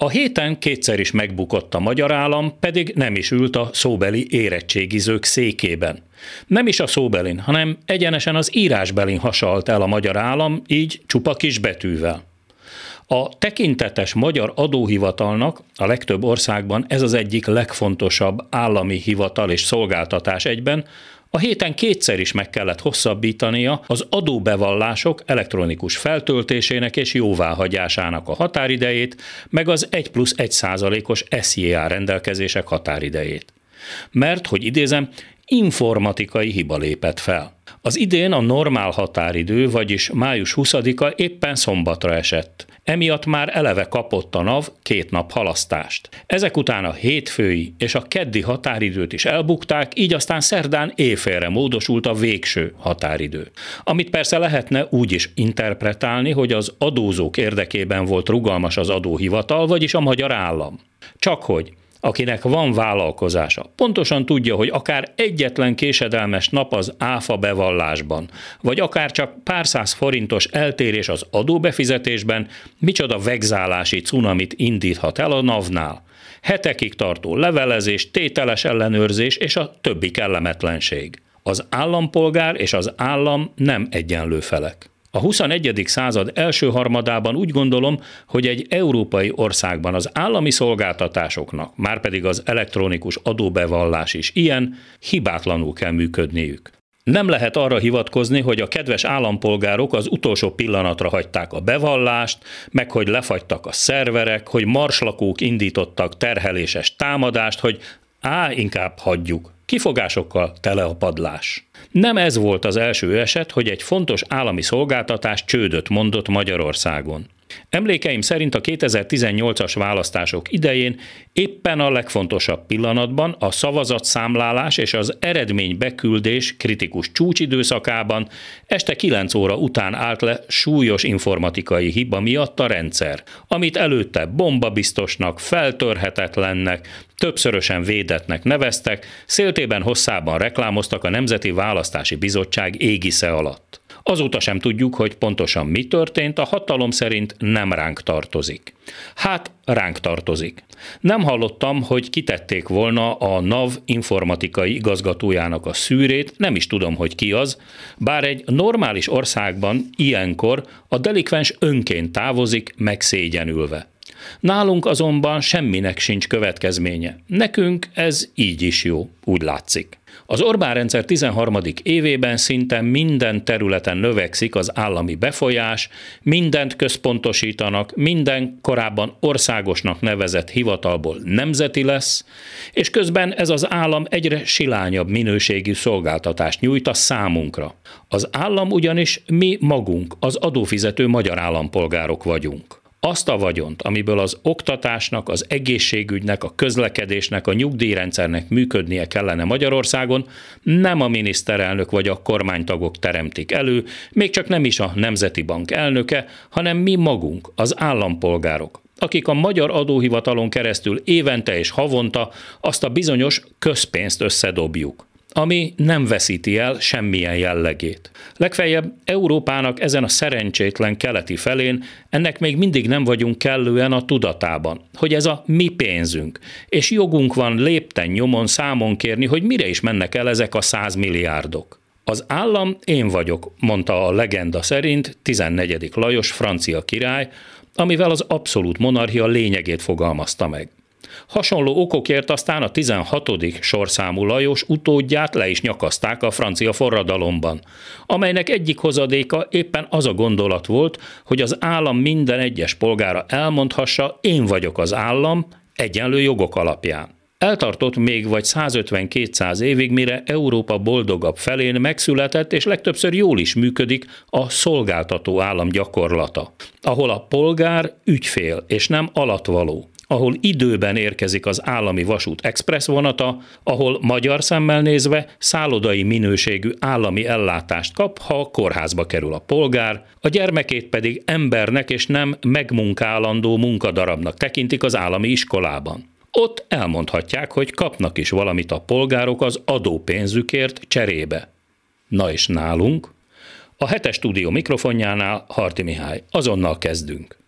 A héten kétszer is megbukott a magyar állam, pedig nem is ült a szóbeli érettségizők székében. Nem is a szóbelin, hanem egyenesen az írásbelin hasalt el a magyar állam, így csupa kis betűvel. A tekintetes magyar adóhivatalnak a legtöbb országban ez az egyik legfontosabb állami hivatal és szolgáltatás egyben, a héten kétszer is meg kellett hosszabbítania az adóbevallások elektronikus feltöltésének és jóváhagyásának a határidejét, meg az 1 plusz 1 százalékos SZIA rendelkezések határidejét. Mert, hogy idézem, informatikai hiba lépett fel. Az idén a normál határidő, vagyis május 20-a éppen szombatra esett. Emiatt már eleve kapott a NAV két nap halasztást. Ezek után a hétfői és a keddi határidőt is elbukták, így aztán szerdán éjfélre módosult a végső határidő. Amit persze lehetne úgy is interpretálni, hogy az adózók érdekében volt rugalmas az adóhivatal, vagyis a magyar állam. Csak hogy akinek van vállalkozása, pontosan tudja, hogy akár egyetlen késedelmes nap az áfa bevallásban, vagy akár csak pár száz forintos eltérés az adóbefizetésben, micsoda vegzálási cunamit indíthat el a NAV-nál. Hetekig tartó levelezés, tételes ellenőrzés és a többi kellemetlenség. Az állampolgár és az állam nem egyenlő felek. A 21. század első harmadában úgy gondolom, hogy egy európai országban az állami szolgáltatásoknak, márpedig az elektronikus adóbevallás is ilyen, hibátlanul kell működniük. Nem lehet arra hivatkozni, hogy a kedves állampolgárok az utolsó pillanatra hagyták a bevallást, meg hogy lefagytak a szerverek, hogy marslakók indítottak terheléses támadást, hogy á, inkább hagyjuk, Kifogásokkal tele a padlás. Nem ez volt az első eset, hogy egy fontos állami szolgáltatás csődöt mondott Magyarországon. Emlékeim szerint a 2018-as választások idején éppen a legfontosabb pillanatban a szavazatszámlálás és az eredmény beküldés kritikus csúcsidőszakában este 9 óra után állt le súlyos informatikai hiba miatt a rendszer, amit előtte bombabiztosnak, feltörhetetlennek, többszörösen védetnek neveztek, széltében hosszában reklámoztak a Nemzeti Választási Bizottság égisze alatt. Azóta sem tudjuk, hogy pontosan mi történt, a hatalom szerint nem ránk tartozik. Hát ránk tartozik. Nem hallottam, hogy kitették volna a NAV informatikai igazgatójának a szűrét, nem is tudom, hogy ki az, bár egy normális országban ilyenkor a delikvens önként távozik, megszégyenülve. Nálunk azonban semminek sincs következménye. Nekünk ez így is jó, úgy látszik. Az Orbán rendszer 13. évében szinte minden területen növekszik az állami befolyás, mindent központosítanak, minden korábban országosnak nevezett hivatalból nemzeti lesz, és közben ez az állam egyre silányabb minőségű szolgáltatást nyújt a számunkra. Az állam ugyanis mi magunk, az adófizető magyar állampolgárok vagyunk azt a vagyont, amiből az oktatásnak, az egészségügynek, a közlekedésnek, a nyugdíjrendszernek működnie kellene Magyarországon, nem a miniszterelnök vagy a kormánytagok teremtik elő, még csak nem is a Nemzeti Bank elnöke, hanem mi magunk, az állampolgárok, akik a magyar adóhivatalon keresztül évente és havonta azt a bizonyos közpénzt összedobjuk ami nem veszíti el semmilyen jellegét. Legfeljebb Európának ezen a szerencsétlen keleti felén ennek még mindig nem vagyunk kellően a tudatában, hogy ez a mi pénzünk, és jogunk van lépten nyomon számon kérni, hogy mire is mennek el ezek a százmilliárdok. Az állam én vagyok, mondta a legenda szerint 14. Lajos francia király, amivel az abszolút monarchia lényegét fogalmazta meg. Hasonló okokért aztán a 16. sorszámú Lajos utódját le is nyakazták a francia forradalomban, amelynek egyik hozadéka éppen az a gondolat volt, hogy az állam minden egyes polgára elmondhassa, én vagyok az állam, egyenlő jogok alapján. Eltartott még vagy 150-200 évig, mire Európa boldogabb felén megszületett, és legtöbbször jól is működik a szolgáltató állam gyakorlata, ahol a polgár ügyfél és nem alatvaló ahol időben érkezik az állami vasút express vonata, ahol magyar szemmel nézve szállodai minőségű állami ellátást kap, ha kórházba kerül a polgár, a gyermekét pedig embernek és nem megmunkálandó munkadarabnak tekintik az állami iskolában. Ott elmondhatják, hogy kapnak is valamit a polgárok az adópénzükért cserébe. Na és nálunk? A hetes stúdió mikrofonjánál Harti Mihály. Azonnal kezdünk.